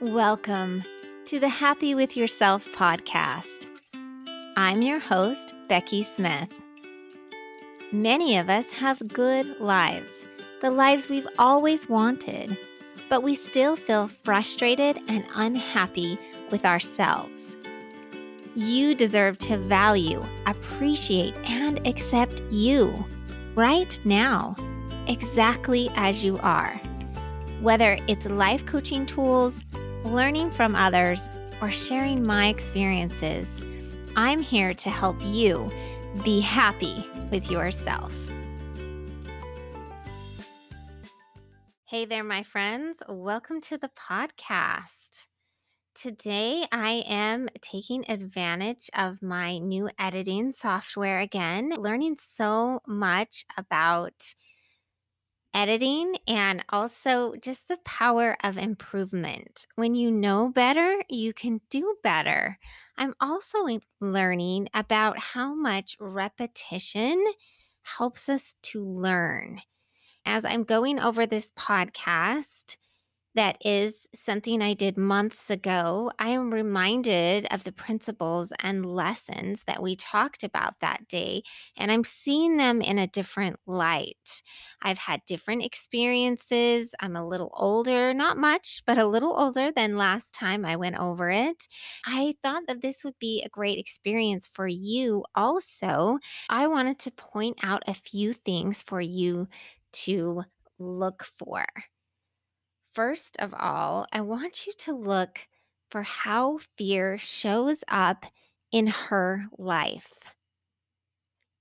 Welcome to the Happy with Yourself podcast. I'm your host, Becky Smith. Many of us have good lives, the lives we've always wanted, but we still feel frustrated and unhappy with ourselves. You deserve to value, appreciate, and accept you right now, exactly as you are. Whether it's life coaching tools, learning from others, or sharing my experiences, I'm here to help you be happy with yourself. Hey there, my friends. Welcome to the podcast. Today, I am taking advantage of my new editing software again, learning so much about editing and also just the power of improvement. When you know better, you can do better. I'm also learning about how much repetition helps us to learn. As I'm going over this podcast, that is something I did months ago, I am reminded of the principles and lessons that we talked about that day, and I'm seeing them in a different light. I've had different experiences. I'm a little older, not much, but a little older than last time I went over it. I thought that this would be a great experience for you also. I wanted to point out a few things for you to look for. First of all, I want you to look for how fear shows up in her life.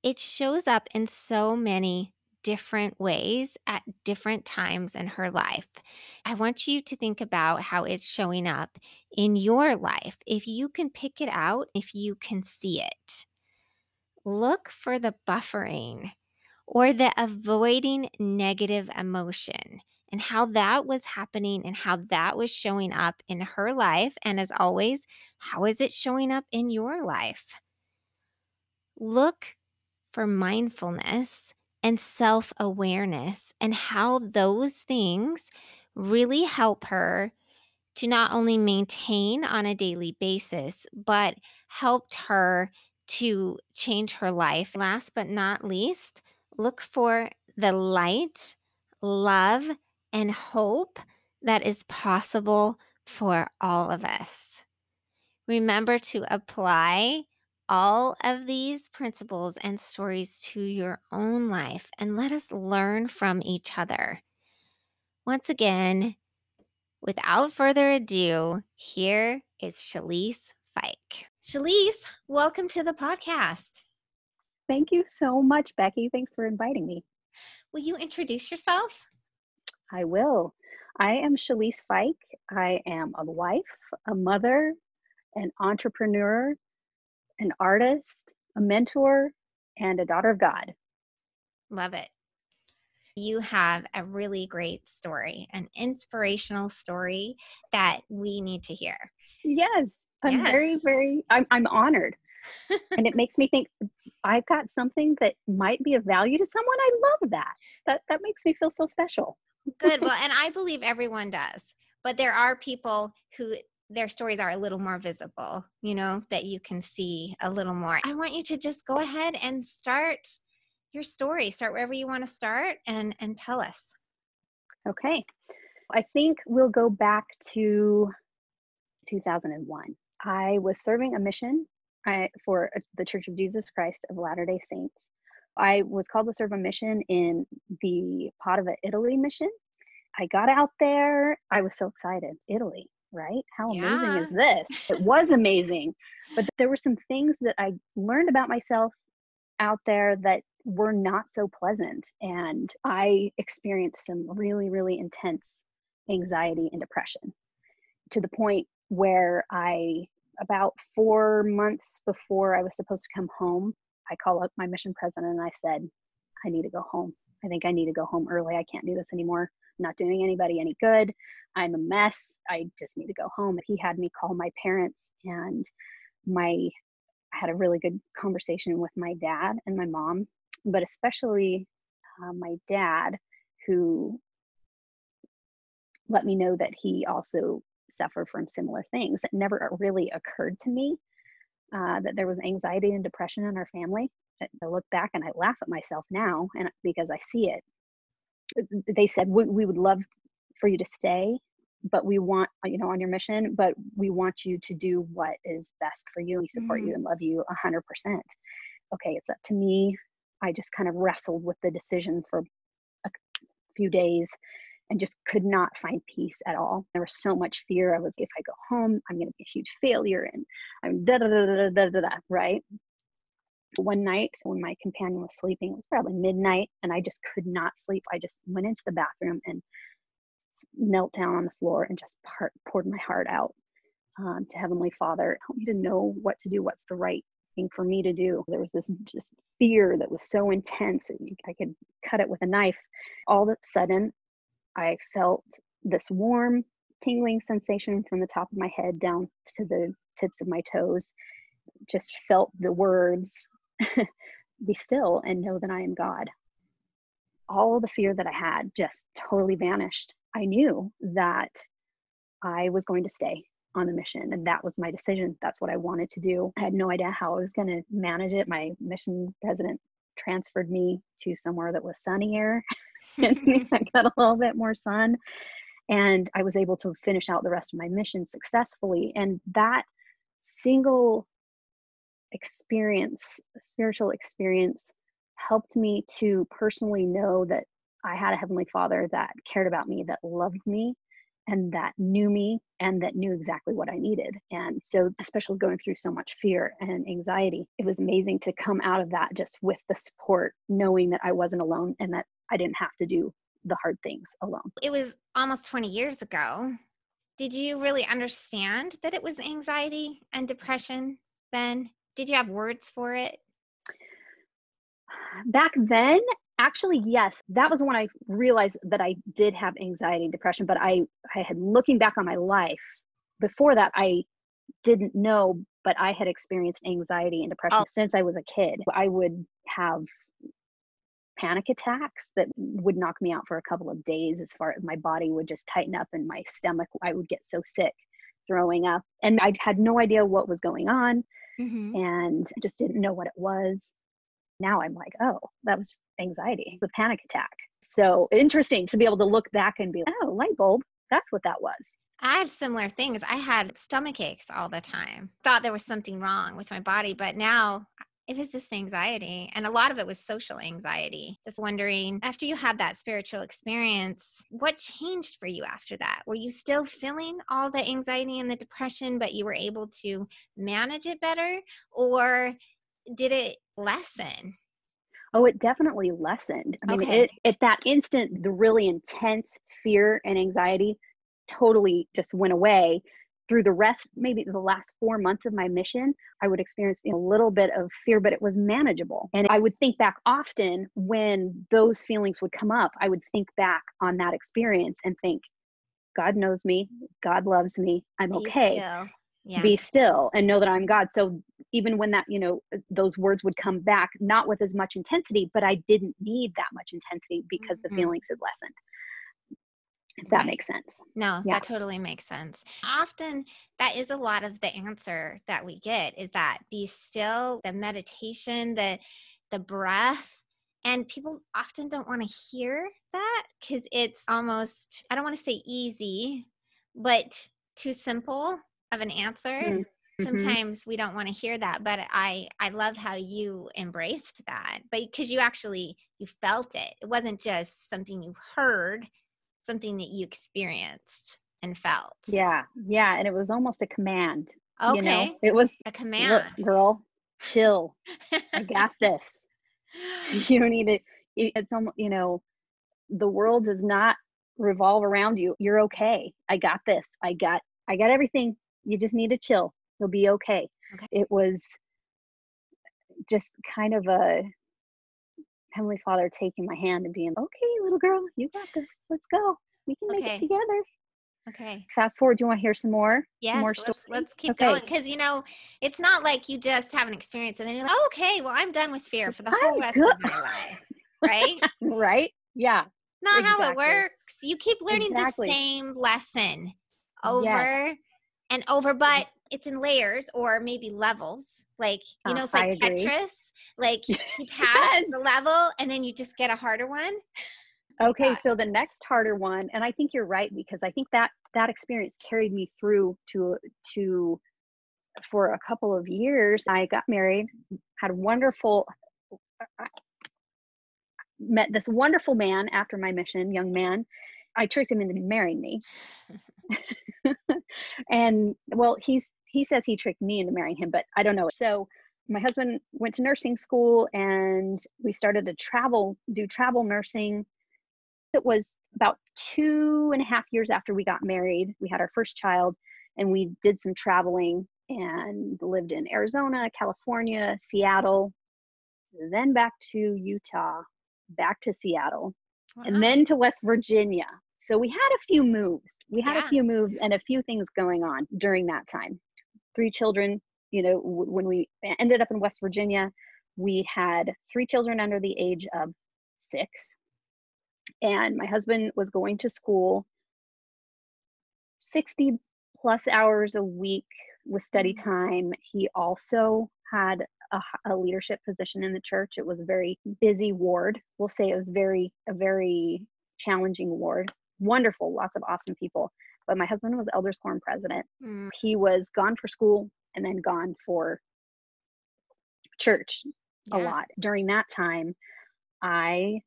It shows up in so many different ways at different times in her life. I want you to think about how it's showing up in your life. If you can pick it out, if you can see it, look for the buffering or the avoiding negative emotion and how that was happening and how that was showing up in her life. And as always, how is it showing up in your life? Look for mindfulness and self awareness and how those things really help her to not only maintain on a daily basis, but helped her to change her life. Last but not least, look for the light, love, and hope that is possible for all of us. Remember to apply all of these principles and stories to your own life and let us learn from each other. Once again, without further ado, here is Shalise Fike. Shalise, welcome to the podcast. Thank you so much, Becky. Thanks for inviting me. Will you introduce yourself? I will. I am Shalise Fike. I am a wife, a mother, an entrepreneur, an artist, a mentor, and a daughter of God. Love it. You have a really great story, an inspirational story that we need to hear. Yes, I'm yes. very, very, I'm, I'm honored. and it makes me think I've got something that might be of value to someone. I love that. That that makes me feel so special. Good. Well, and I believe everyone does. But there are people who their stories are a little more visible, you know, that you can see a little more. I want you to just go ahead and start your story. Start wherever you want to start and and tell us. Okay. I think we'll go back to 2001. I was serving a mission I, for uh, the Church of Jesus Christ of Latter day Saints. I was called to serve a mission in the Padova, Italy mission. I got out there. I was so excited. Italy, right? How yeah. amazing is this? It was amazing. But there were some things that I learned about myself out there that were not so pleasant. And I experienced some really, really intense anxiety and depression to the point where I about four months before I was supposed to come home, I called up my mission president and I said, I need to go home. I think I need to go home early. I can't do this anymore. I'm not doing anybody any good. I'm a mess. I just need to go home. He had me call my parents and my I had a really good conversation with my dad and my mom, but especially uh, my dad, who let me know that he also suffered from similar things. that never really occurred to me uh, that there was anxiety and depression in our family. I look back and I laugh at myself now, and because I see it. They said we, we would love for you to stay, but we want you know on your mission, but we want you to do what is best for you. We support mm-hmm. you and love you a hundred percent. Okay, it's up to me. I just kind of wrestled with the decision for a few days and just could not find peace at all. There was so much fear. I was, if I go home, I'm going to be a huge failure and I'm da da da da da da da, right? One night when my companion was sleeping, it was probably midnight and I just could not sleep. I just went into the bathroom and knelt down on the floor and just part, poured my heart out um, to Heavenly Father. Help me to know what to do, what's the right thing for me to do. There was this just fear that was so intense that I could cut it with a knife. All of a sudden, I felt this warm, tingling sensation from the top of my head down to the tips of my toes. Just felt the words, be still and know that I am God. All the fear that I had just totally vanished. I knew that I was going to stay on the mission and that was my decision. That's what I wanted to do. I had no idea how I was going to manage it. My mission president transferred me to somewhere that was sunnier. And I got a little bit more sun. And I was able to finish out the rest of my mission successfully. And that single experience spiritual experience helped me to personally know that I had a heavenly father that cared about me that loved me and that knew me and that knew exactly what I needed. And so, especially going through so much fear and anxiety, it was amazing to come out of that just with the support, knowing that I wasn't alone and that I didn't have to do the hard things alone. It was almost 20 years ago. Did you really understand that it was anxiety and depression then? Did you have words for it? Back then, actually yes that was when i realized that i did have anxiety and depression but i i had looking back on my life before that i didn't know but i had experienced anxiety and depression oh. since i was a kid i would have panic attacks that would knock me out for a couple of days as far as my body would just tighten up and my stomach i would get so sick throwing up and i had no idea what was going on mm-hmm. and just didn't know what it was now I'm like, oh, that was anxiety, the panic attack. So interesting to be able to look back and be like, oh, light bulb, that's what that was. I had similar things. I had stomach aches all the time. Thought there was something wrong with my body, but now it was just anxiety. And a lot of it was social anxiety. Just wondering, after you had that spiritual experience, what changed for you after that? Were you still feeling all the anxiety and the depression, but you were able to manage it better? Or did it lessen? Oh, it definitely lessened. I mean, okay. it, at that instant, the really intense fear and anxiety totally just went away. Through the rest, maybe the last four months of my mission, I would experience a little bit of fear, but it was manageable. And I would think back often when those feelings would come up. I would think back on that experience and think, God knows me, God loves me, I'm Be okay. Still yeah. be still and know that i'm god so even when that you know uh, those words would come back not with as much intensity but i didn't need that much intensity because mm-hmm. the feelings had lessened if that makes sense no yeah. that totally makes sense often that is a lot of the answer that we get is that be still the meditation the the breath and people often don't want to hear that because it's almost i don't want to say easy but too simple of an answer mm-hmm. Mm-hmm. sometimes we don't want to hear that but i i love how you embraced that but because you actually you felt it. It wasn't just something you heard something that you experienced and felt. Yeah yeah and it was almost a command okay you know? it was a command. girl chill. I got this. You don't need to it's almost you know the world does not revolve around you. You're okay. I got this. I got i got everything. You just need to chill. You'll be okay. okay. It was just kind of a Heavenly Father taking my hand and being, okay, little girl, you got this. Let's go. We can make it together. Okay. Fast forward. Do you want to hear some more? Yes. Some more let's, let's, keep okay. going because you know it's not like you just have an experience and then you're like, oh, okay, well, I'm done with fear for the whole I'm rest good. of my life, right? right. Yeah. Not exactly. how it works. You keep learning exactly. the same lesson over and over, but it's in layers or maybe levels. Like, you Uh, know, it's like. Tetris. Like you pass Yes. the level and then you just get a harder one. Okay, so the next harder one, and I think you're right because I think that that experience carried me through to to for a couple of years. I got married, had a wonderful met this wonderful man after my mission, young man. I tricked him into marrying me. and well, he's he says he tricked me into marrying him, but I don't know. So my husband went to nursing school and we started to travel, do travel nursing it was about two and a half years after we got married. We had our first child and we did some traveling and lived in Arizona, California, Seattle, then back to Utah, back to Seattle, Wow. and then to West Virginia. So we had a few moves. We had Yeah. a few moves and a few things going on during that time. Three children, you know, when we ended up in West Virginia, we had three children under the age of six. And my husband was going to school 60 plus hours a week with study Mhm. time. He also had a leadership position in the church. It was a very busy ward. We'll say it was very a very challenging ward. Wonderful lots of awesome people but my husband was elders quorum president Mm, he was gone for school and then gone for church a lot. During that time, I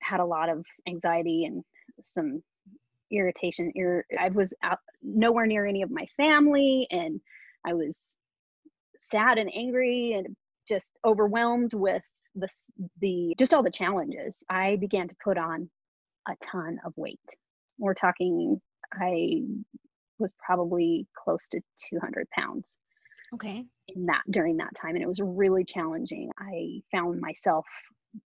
had a lot of anxiety and some irritation. Ir- I was out nowhere near any of my family, and I was sad and angry and just overwhelmed with the the just all the challenges. I began to put on a ton of weight. We're talking. I was probably close to 200 pounds Okay. in that during that time and it was really challenging. I found myself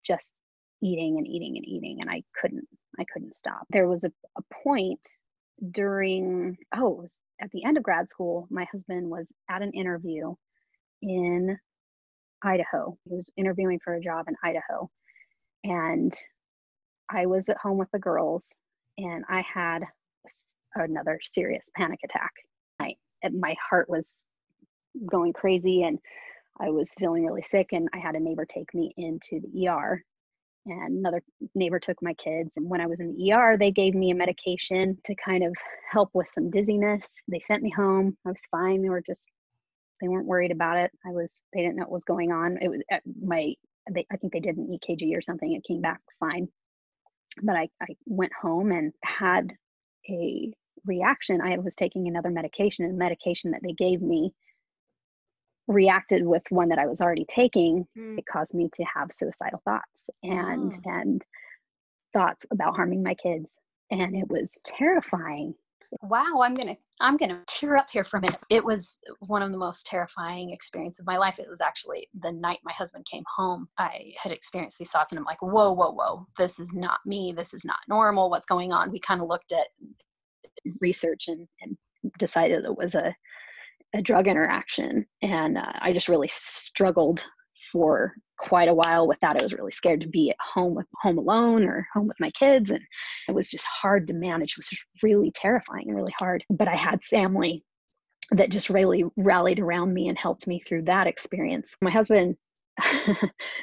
just eating and eating and eating and i couldn't i couldn't stop. There was a, a point during oh it was at the end of grad school my husband was at an interview in idaho. He was interviewing for a job in idaho and i was at home with the girls and i had another serious panic attack I, my heart was going crazy and I was feeling really sick and I had a neighbor take me into the ER and another neighbor took my kids and when I was in the ER they gave me a medication to kind of help with some dizziness. They sent me home. I was fine. They were just they weren't worried about it. I was they didn't know what was going on. It was uh, my they, I think they did an EKG or something. It came back fine. But I I went home and had a reaction. I was taking another medication and the medication that they gave me reacted with one that I was already taking, Mm, it caused me to have suicidal thoughts and Oh. and thoughts about harming my kids. And it was terrifying. wow i'm gonna i'm gonna tear up here for a minute it was one of the most terrifying experiences of my life it was actually the night my husband came home i had experienced these thoughts and i'm like whoa whoa whoa this is not me this is not normal what's going on we kind of looked at Research and, and decided it was a, a drug interaction. And uh, I just really struggled for quite a while with that. I was really scared to be at home with home alone or home with my kids. And it was just hard to manage. It was just really terrifying and really hard. But I had family that just really rallied around me and helped me through that experience. My husband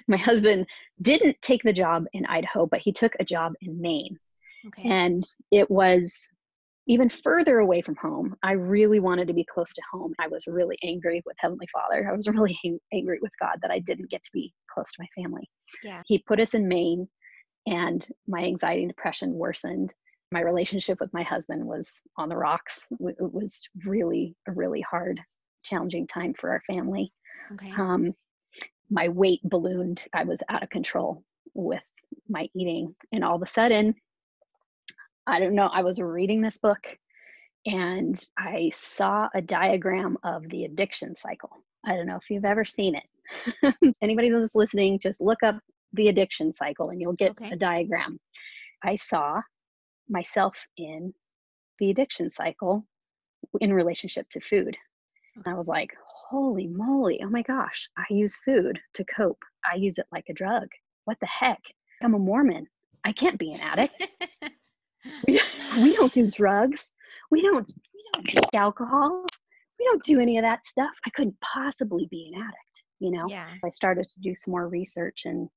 my husband didn't take the job in Idaho, but he took a job in Maine. okay. And it was even further away from home. I really wanted to be close to home. I was really angry with Heavenly Father. I was really ang- angry with God that I didn't get to be close to my family. Yeah. He put us in Maine, and my anxiety and depression worsened. My relationship with my husband was on the rocks. It was really a really hard, challenging time for our family. Okay. Um, my weight ballooned. I was out of control with my eating. And all of a sudden, I don't know, I was reading this book and I saw a diagram of the addiction cycle. I don't know if you've ever seen it. Anybody that's listening, just look up the addiction cycle and you'll get Okay. a diagram. I saw myself in the addiction cycle in relationship to food. And I was like, holy moly, oh my gosh, I use food to cope. I use it like a drug. What the heck? I'm a Mormon. I can't be an addict. we, we don't do drugs. we don't we don't drink alcohol. We don't do any of that stuff. I couldn't possibly be an addict you know? Yeah. i started to do some more research and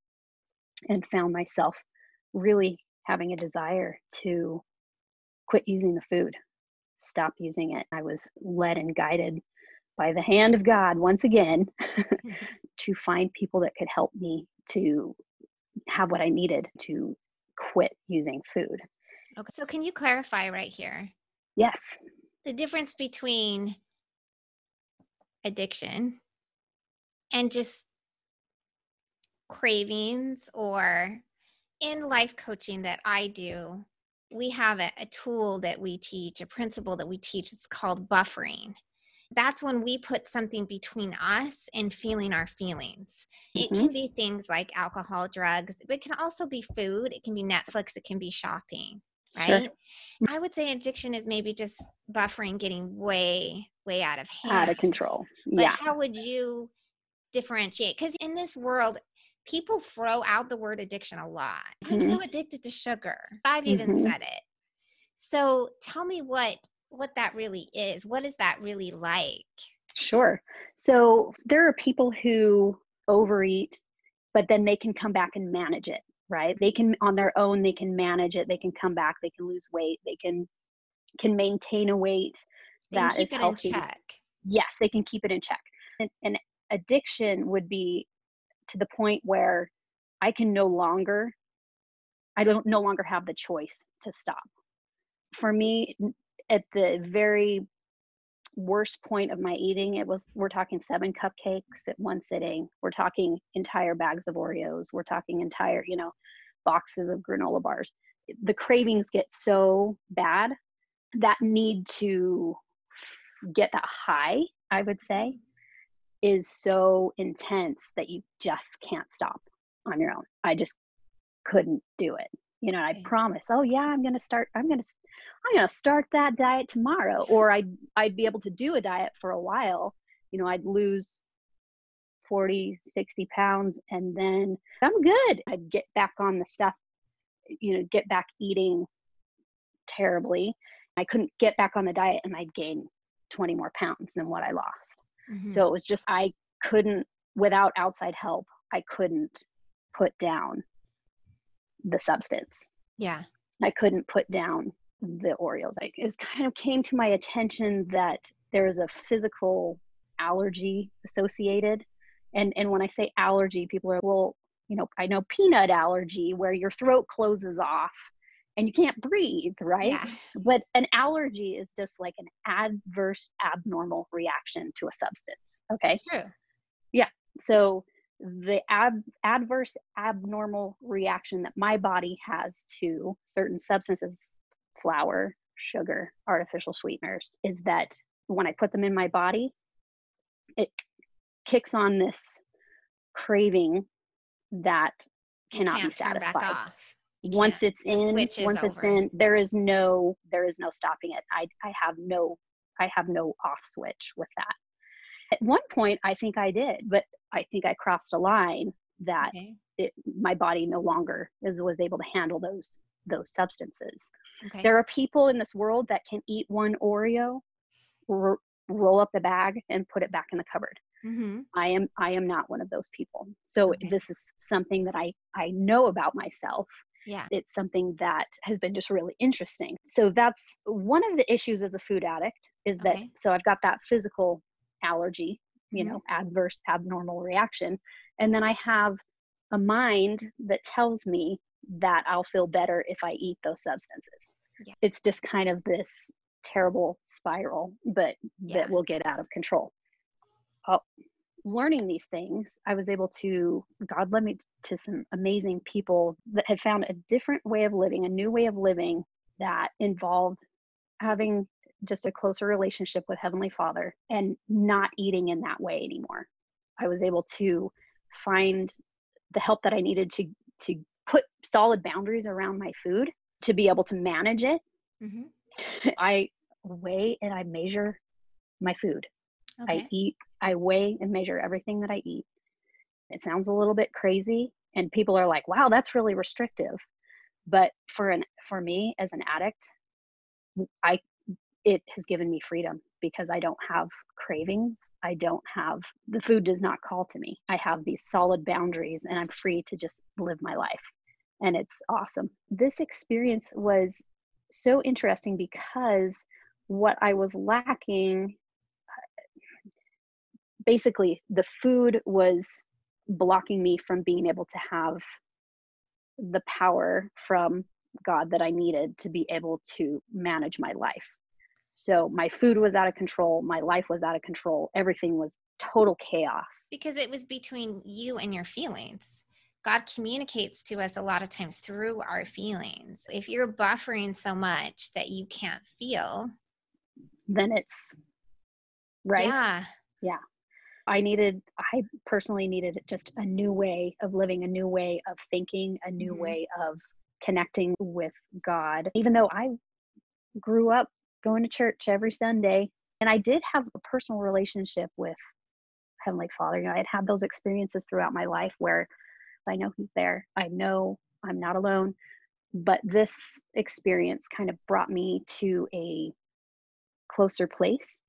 and found myself really having a desire to quit using the food stop using it. I was led and guided by the hand of god once again to find people that could help me to have what i needed to quit using food Okay. So can you clarify right here yes the difference between addiction and just cravings or in life coaching that I do, we have a, a tool that we teach, a principle that we teach. It's called buffering. That's when we put something between us and feeling our feelings. It Mhm. can be things like alcohol, drugs, but it can also be food. It can be Netflix. It can be shopping, Sure. right? I would say addiction is maybe just buffering getting way, way out of hand. out of control But yeah how would you differentiate? Because in this world, people throw out the word addiction a lot. I'm so addicted to sugar. I've even Mhm. said it. So tell me what what that really is. What is that really like? Sure. So there are people who overeat, but then they can come back and manage it, right? They can on their own, they can manage it. They can come back. They can lose weight. They can can maintain a weight They keep is it healthy. in check. Yes, they can keep it in check. And, and addiction would be to the point where I can no longer, I don't no longer have the choice to stop. For me, at the very worst point of my eating, it was we're talking seven cupcakes at one sitting. We're talking entire bags of Oreos. We're talking entire, you know, boxes of granola bars. The cravings get so bad that need to get that high, I would say, is so intense that you just can't stop on your own. I just couldn't do it. You know. I promise, oh yeah, I'm going to start I'm going to I'm going to start that diet tomorrow or I'd I'd be able to do a diet for a while. You know, I'd lose 40, 60 pounds and then I'm good. I'd get back on the stuff, you know, get back eating terribly. I couldn't get back on the diet and I'd gain 20 more pounds than what I lost. Mhm. So it was just, I couldn't, without outside help, I couldn't put down the substance. yeah. I couldn't put down the Oreos. I, it kind of came to my attention that there is a physical allergy associated. And, and when I say allergy, people are, well, you know, I know peanut allergy where your throat closes off and you can't breathe, right? Yeah. But an allergy is just like an adverse, abnormal reaction to a substance. Okay. It's true. Yeah. So the ab- adverse, abnormal reaction that my body has to certain substances, flour, sugar, artificial sweeteners, is that when I put them in my body, it kicks on this craving that cannot be can't turn back satisfied. once it's in once it's over. in there is no there is no stopping it. I i have no i have no off switch with that. At one point i think i did but i think i crossed a line that Okay. it, my body no longer is was able to handle those those substances Okay. there are people in this world that can eat one oreo r- roll up the bag and put it back in the cupboard mm-hmm. I am I am not one of those people. So Okay. this is something that I I know about myself. Yeah. It's something that has been just really interesting. So that's one of the issues as a food addict is that Okay. so I've got that physical allergy, you know, adverse abnormal reaction, and then I have a mind that tells me that I'll feel better if I eat those substances. Yeah. It's just kind of this terrible spiral, but Yeah. that will get out of control. Oh, learning these things, I was able to, God led me to some amazing people that had found a different way of living, a new way of living that involved having just a closer relationship with Heavenly Father and not eating in that way anymore. I was able to find the help that I needed to to put solid boundaries around my food to be able to manage it. Mm-hmm. I weigh and I measure my food. Okay. I eat, I weigh and measure everything that I eat. It sounds a little bit crazy and people are like, "Wow, that's really restrictive." But for an for me as an addict, I it has given me freedom because I don't have cravings. I don't have the food does not call to me. I have these solid boundaries and I'm free to just live my life. And it's awesome. This experience was so interesting because what I was lacking basically the food was blocking me from being able to have the power from God that I needed to be able to manage my life. So my food was out of control, my life was out of control, everything was total chaos. Because it was between you and your feelings. God communicates to us a lot of times through our feelings. If you're buffering so much that you can't feel, then it's right. Yeah. Yeah. I needed, I personally needed just a new way of living, a new way of thinking, a new mm-hmm. way of connecting with God. Even though I grew up going to church every Sunday, and I did have a personal relationship with Heavenly Father. You know, I had had those experiences throughout my life where I know He's there, I know I'm not alone. But this experience kind of brought me to a closer place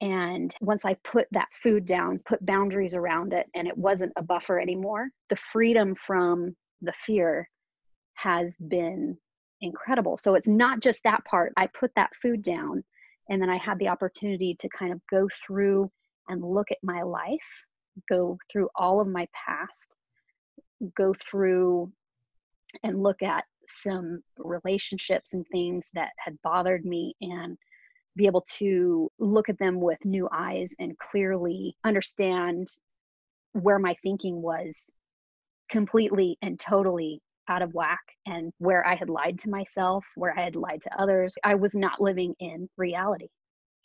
and once I put that food down, put boundaries around it, and it wasn't a buffer anymore, the freedom from the fear has been incredible. So it's not just that part. I put that food down, and then I had the opportunity to kind of go through and look at my life, go through all of my past, go through and look at some relationships and things that had bothered me and be able to look at them with new eyes and clearly understand where my thinking was completely and totally out of whack and where I had lied to myself, where I had lied to others. I was not living in reality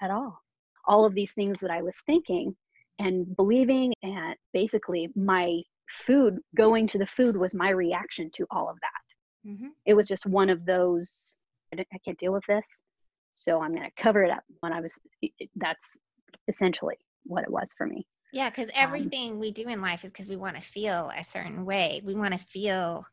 at all. All of these things that I was thinking and believing, and basically my food, going to the food was my reaction to all of that. Mm-hmm. It was just one of those, I can't deal with this. So I'm going to cover it up. When I was, that's essentially what it was for me. Yeah, because um everything um, we do in life is because we want to feel a certain way. We want to feel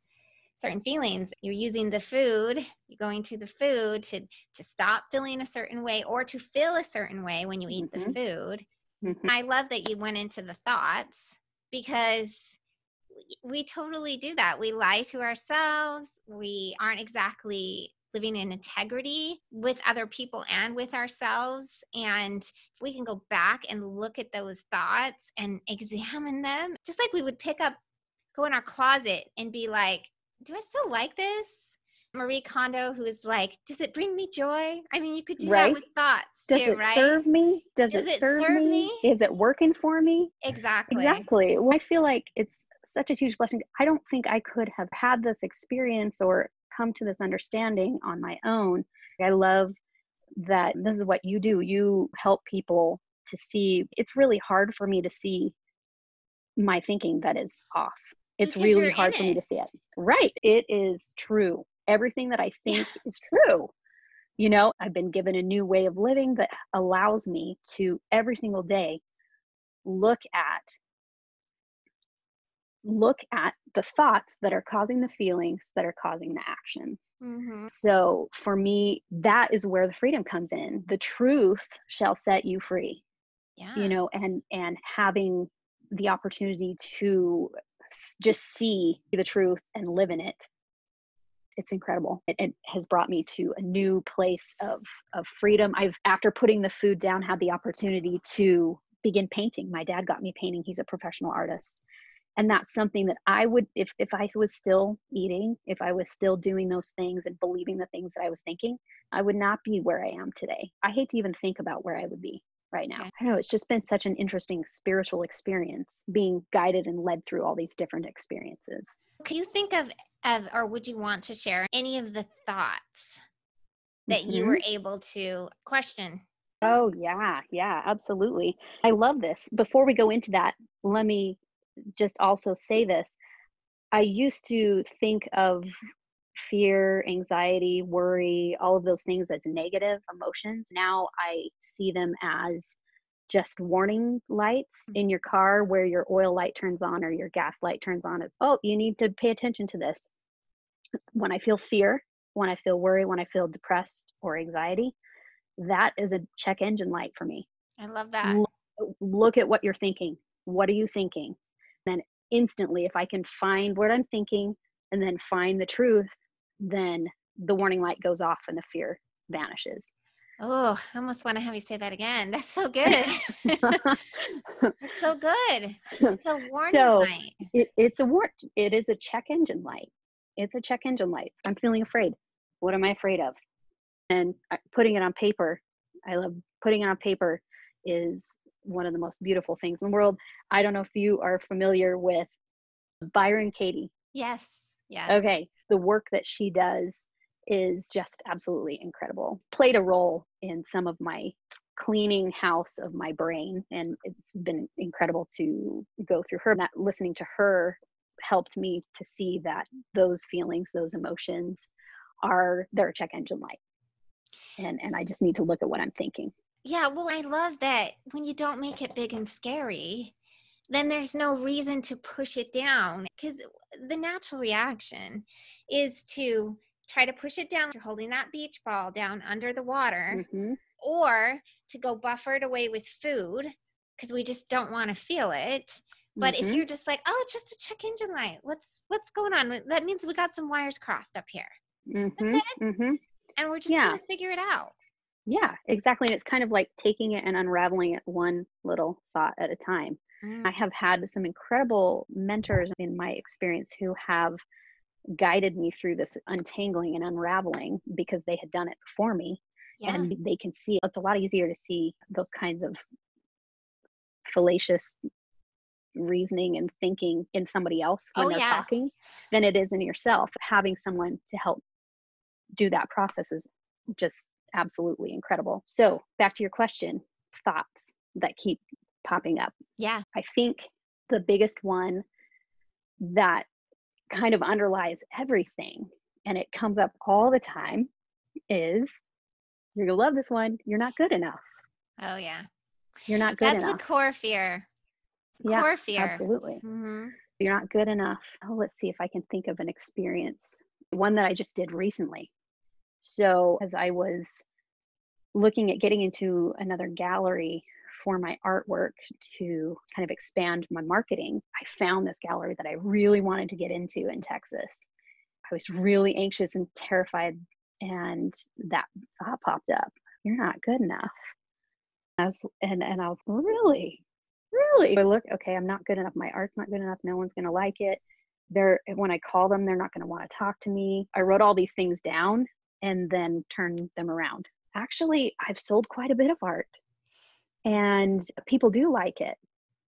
certain feelings. You're using the food, you're going to the food to to stop feeling a certain way or to feel a certain way when you eat mm-hmm. the food. Mm-hmm. I love that you went into the thoughts because we totally do that. We lie to ourselves. We aren't exactly living in integrity with other people and with ourselves. And if we can go back and look at those thoughts and examine them, just like we would pick up, go in our closet and be like, do I still like this? Marie Kondo, who is like, does it bring me joy? I mean, you could do right? that with thoughts Does too, it right? serve me? Does, it serve me? Does it, it, serve, serve me? me? Is it working for me? Exactly. Exactly. Well, I feel like it's such a huge blessing. I don't think I could have had this experience or come to this understanding on my own. I love that this is what you do. You help people to see. It's really hard for me to see my thinking that is off. It's because really hard for it. me to see it. Right. It is true. Everything that I think is true. You know, I've been given a new way of living that allows me to every single day look at look at the thoughts that are causing the feelings that are causing the actions. Mm-hmm. So for me, that is where the freedom comes in. The truth shall set you free. Yeah. You know, and and having the opportunity to just see the truth and live in it. It's incredible. It, it, has brought me to a new place of of freedom. I've after putting the food down had the opportunity to begin painting. My dad got me painting. He's a professional artist. And that's something that i would if if i was still eating if i was still doing those things and believing the things that i was thinking i would not be where i am today. I hate to even think about where i would be right now i know it's just been such an interesting spiritual experience being guided and led through all these different experiences can you think of of or would you want to share any of the thoughts that mm-hmm. you were able to question Oh, yeah, yeah, absolutely. I love this. Before we go into that, let me just also say this I used to think of fear, anxiety, worry, all of those things as negative emotions. Now I see them as just warning lights mm. in your car where your oil light turns on or your gas light turns on. It's, oh, you need to pay attention to this. When I feel fear, when I feel worry, when I feel depressed or anxiety, that is a check engine light for me. I love that. Look, look at what you're thinking. What are you thinking? Then instantly, if I can find what I'm thinking and then find the truth, then the warning light goes off and the fear vanishes. Oh, I almost want to have you say that again. That's so good. it's so good. It's a warning so light. it, it's a war. It is a check engine light. It's a check engine light. I'm feeling afraid. What am I afraid of? And putting it on paper. I love putting it on paper. Is one of the most beautiful things in the world. I don't know if you are familiar with Byron Katie. Yes. Yes. Okay, the work that she does is just absolutely incredible. Played a role in some of my cleaning house of my brain, and it's been incredible to go through her. That listening to her helped me to see that those feelings, those emotions, are they're check engine light, and and I just need to look at what I'm thinking. Yeah, well, I love that when you don't make it big and scary, then there's no reason to push it down because the natural reaction is to try to push it down. You're holding that beach ball down under the water, Mhm. or to go buffer it away with food because we just don't want to feel it. But if Mhm. you're just like, oh, it's just a check engine light. What's what's going on? That means we got some wires crossed up here, Mhm. it. Mhm. and we're just Yeah. gonna figure it out. Yeah, exactly. And it's kind of like taking it and unraveling it one little thought at a time. Mm, I have had some incredible mentors in my experience who have guided me through this untangling and unraveling because they had done it before me yeah. and they can see it's a lot easier to see those kinds of fallacious reasoning and thinking in somebody else when Oh, they're yeah. talking than it is in yourself having someone to help do that process is just absolutely incredible so back to your question thoughts that keep popping up yeah. I think the biggest one that kind of underlies everything and it comes up all the time is you're gonna love this one. You're not good enough. Oh yeah. You're not good That's enough. That's a core fear. yeah, core fear. absolutely. hmm You're not good enough. Oh, let's see if I can think of an experience. One that I just did recently. So as I was looking at getting into another gallery for my artwork to kind of expand my marketing, I found this gallery that I really wanted to get into in Texas. I was really anxious and terrified, and that thought popped up. You're not good enough. I was, and and I was really, really. I look, okay, I'm not good enough. My art's not good enough. No one's gonna like it. They're when I call them, they're not gonna want to talk to me. I wrote all these things down and then turned them around. Actually, I've sold quite a bit of art and people do like it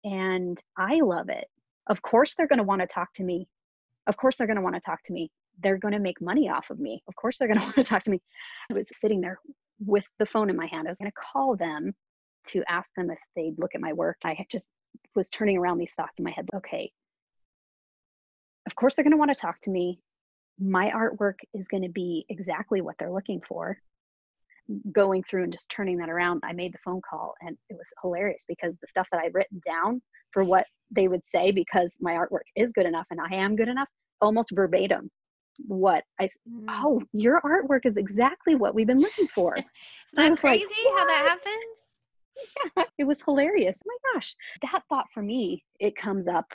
and i love it. Of course they're going to want to talk to me. Of course they're going to want to talk to me. They're going to make money off of me. Of course they're going to want to talk to me. I was sitting there with the phone in my hand. I was going to call them to ask them if they'd look at my work. I just was turning around these thoughts in my head okay of course they're going to want to talk to me. My artwork is going to be exactly what they're looking for going through and just turning that around, I made the phone call and it was hilarious because the stuff that I'd written down for what they would say because my artwork is good enough and I am good enough, almost verbatim what I Mm. oh, your artwork is exactly what we've been looking for. Isn't that was like, crazy how that happens? Yeah, it was hilarious. Oh my gosh. That thought for me, it comes up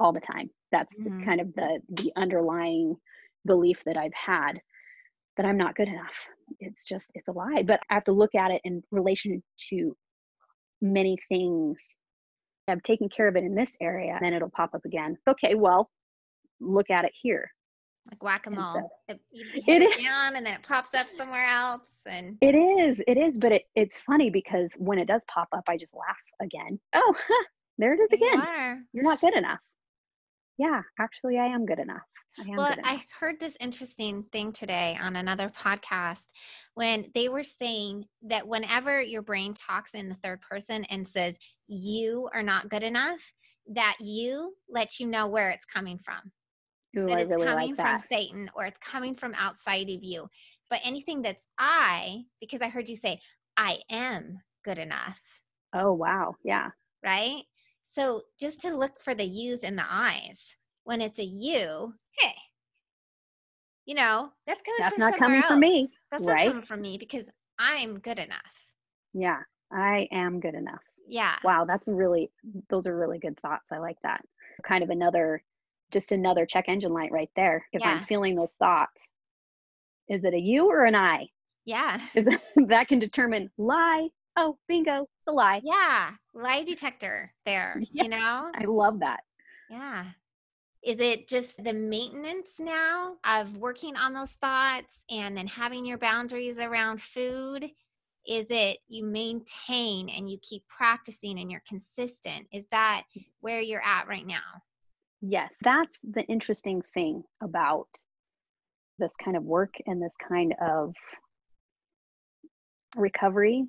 all the time. That's Mhm. kind of the the underlying belief that I've had that I'm not good enough. It's just it's a lie. But I have to look at it in relation to many things. I've taken care of it in this area, and then it'll pop up again. Okay, well, look at it here. Like whack a mole. so- It, you It hit it is. down and then it pops up somewhere else. And It is, it is, but it, it's funny because when it does pop up, I just laugh again. Oh, huh, there it is there you again. are. You're not good enough. Yeah, actually, I am good enough. I am Well. I heard this interesting thing today on another podcast when they were saying that whenever your brain talks in the third person and says, you are not good enough, that you lets you know where it's coming from. Ooh, that it's really coming like from. Satan or it's coming from outside of you. But anything that's I, because I heard you say, I am good enough, Oh, wow. Yeah. right? So just to look for the yous and the eyes. When it's a you, hey, you know, that's coming from. That's from not coming from me. That's right? not coming from me because I'm good enough. Yeah, I am good enough. Yeah. Wow, that's really those are really good thoughts. I like that. Kind of another just another check engine light right there. If Yeah. I'm feeling those thoughts, is it a you or an I? Yeah. Is that can determine lie. Oh, bingo, the lie. Yeah. Lie detector there, Yeah. you know? I love that. Yeah. Is it just the maintenance now of working on those thoughts and then having your boundaries around food? Is it you maintain and you keep practicing and you're consistent? Is that mm. where you're at right now? Yes, that's the interesting thing about this kind of work and this kind of recovery,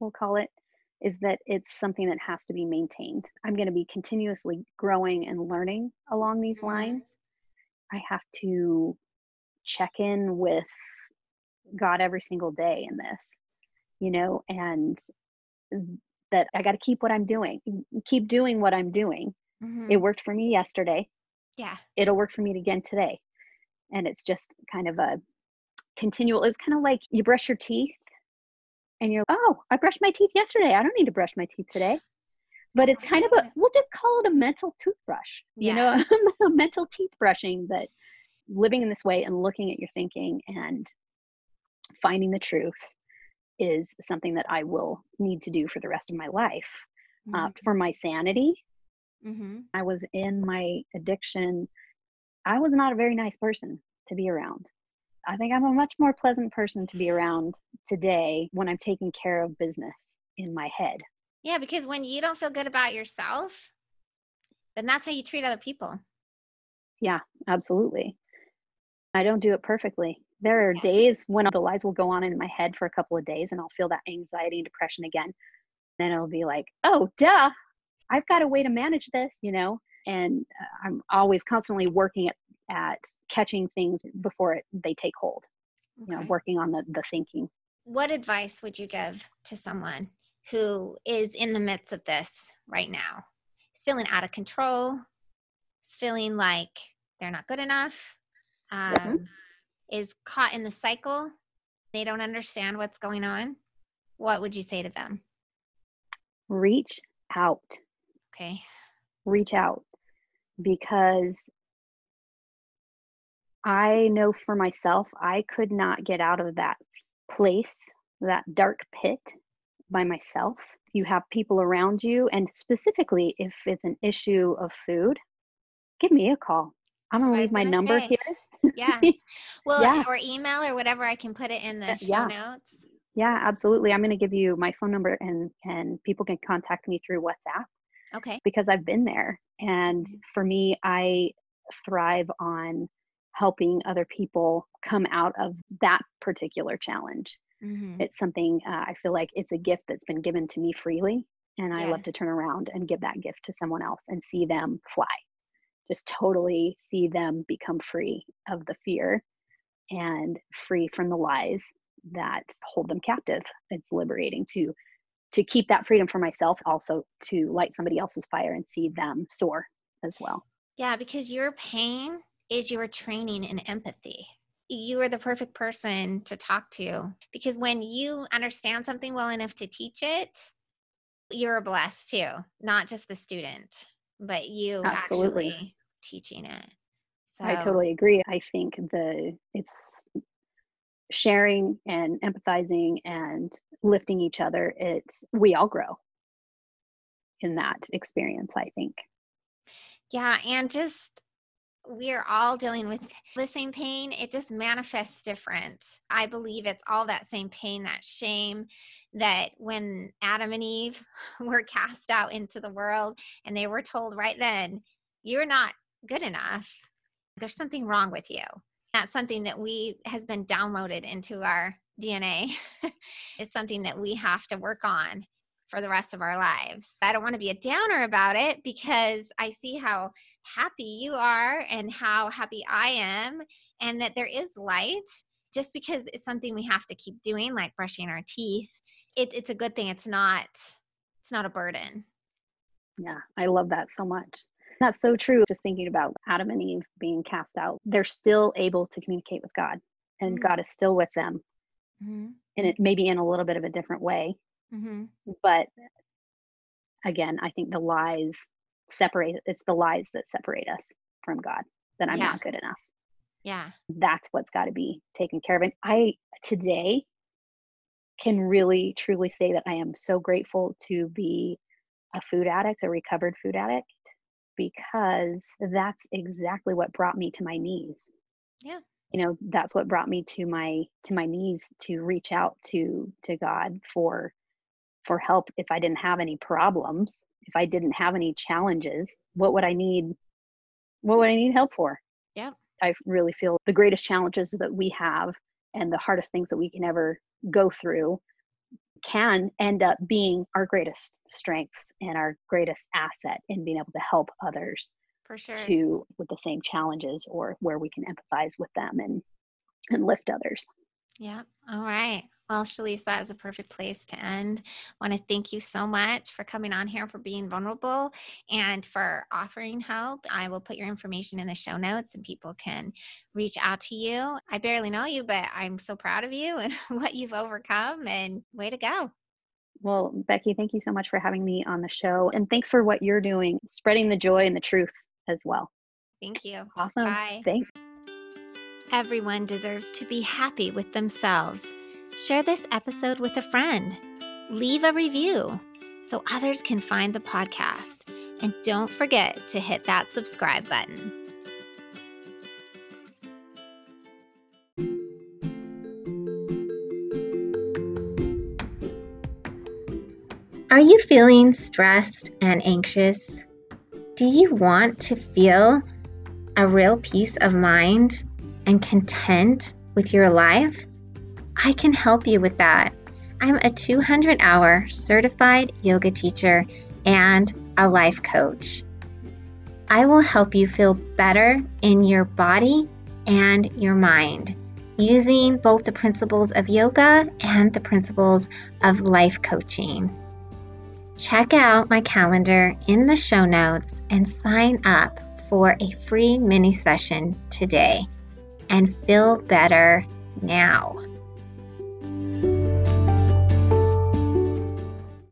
we'll call it, is that it's something that has to be maintained. I'm going to be continuously growing and learning along these Mhm. lines. I have to check in with God every single day in this, you know, and that I got to keep what I'm doing, keep doing what I'm doing. Mhm. It worked for me yesterday Yeah. it'll work for me again today. And it's just kind of a continual, it's kind of like you brush your teeth and you're, oh, I brushed my teeth yesterday. I don't need to brush my teeth today. But it's kind of a, we'll just call it a mental toothbrush, you know, a mental teeth brushing that living in this way and looking at your thinking and finding the truth is something that I will need to do for the rest of my life. Uh, for my sanity, hmm I was in my addiction, I was not a very nice person to be around. I think I'm a much more pleasant person to be around today when I'm taking care of business in my head. Yeah, because when you don't feel good about yourself, then that's how you treat other people. Yeah, absolutely. I don't do it perfectly. There are days when the lies will go on in my head for a couple of days and I'll feel that anxiety and depression again. Then it'll be like, oh, duh, I've got a way to manage this, you know? And uh, I'm always constantly working at, at catching things before it, they take hold, you know, working on the, the thinking. What advice would you give to someone who is in the midst of this right now? Is feeling out of control, is feeling like they're not good enough, um, is caught in the cycle, they don't understand what's going on. What would you say to them? Reach out. Okay. reach out because I know for myself, I could not get out of that place, that dark pit by myself. You have people around you, and specifically if it's an issue of food, give me a call. I'm gonna leave my number say. here. Yeah. Well, Yeah. or email or whatever. I can put it in the show yeah. notes. Yeah, absolutely. I'm going to give you my phone number and and people can contact me through WhatsApp. Okay. because I've been there. And Mhm. for me, I thrive on helping other people come out of that particular challenge. hmm It's something uh, I feel like it's a gift that's been given to me freely. And I love to turn around and give that gift to someone else and see them fly. Just totally see them become free of the fear and free from the lies that hold them captive. It's liberating to to keep that freedom for myself, also to light somebody else's fire and see them soar as well. Yeah, because your pain is your training in empathy. You are the perfect person to talk to because when you understand something well enough to teach it, you're blessed too, not just the student, but you Absolutely. actually teaching it. So, I totally agree. I think the it's sharing and empathizing and lifting each other. It's we all grow in that experience. I think. Yeah, and just we're all dealing with the same pain. It just manifests different. I believe it's all that same pain, that shame that when Adam and Eve were cast out into the world and they were told right then, you're not good enough. There's something wrong with you. That's something that we has been downloaded into our DNA. it's something that we have to work on for the rest of our lives. I don't want to be a downer about it because I see how happy you are and how happy I am, and that there is light. Just because it's something we have to keep doing, like brushing our teeth, it, it's a good thing. It's not. It's not a burden. Yeah, I love that so much. That's so true. Just thinking about Adam and Eve being cast out, they're still able to communicate with God, and Mm. God is still with them, Mhm. and it maybe in a little bit of a different way. Mhm. But again, I think the lies separate. It's the lies that separate us from God. That I'm Yeah. not good enough. Yeah. That's what's got to be taken care of. And I today can really truly say that I am so grateful to be a food addict, a recovered food addict, because that's exactly what brought me to my knees. Yeah. You know, that's what brought me to my to my knees to reach out to to God for for help if I didn't have any problems, if I didn't have any challenges, what would I need what would I need help for? Yeah. I really feel the greatest challenges that we have and the hardest things that we can ever go through can end up being our greatest strengths and our greatest asset in being able to help others For sure. to with the same challenges or where we can empathize with them and and lift others. Yeah. All right. Well, Shalise, that is a perfect place to end. I want to thank you so much for coming on here, for being vulnerable, and for offering help. I will put your information in the show notes and people can reach out to you. I barely know you, but I'm so proud of you and what you've overcome, and way to go. Well, Becky, thank you so much for having me on the show and thanks for what you're doing, spreading the joy and the truth as well. Thank you. Awesome. Bye. Thanks. Everyone deserves to be happy with themselves. Share this episode with a friend. Leave a review so others can find the podcast. And don't forget to hit that subscribe button. Are you feeling stressed and anxious? Do you want to feel a real peace of mind and content with your life? I can help you with that. I'm a 200 hour certified yoga teacher and a life coach. I will help you feel better in your body and your mind using both the principles of yoga and the principles of life coaching. Check out my calendar in the show notes and sign up for a free mini session today and feel better now.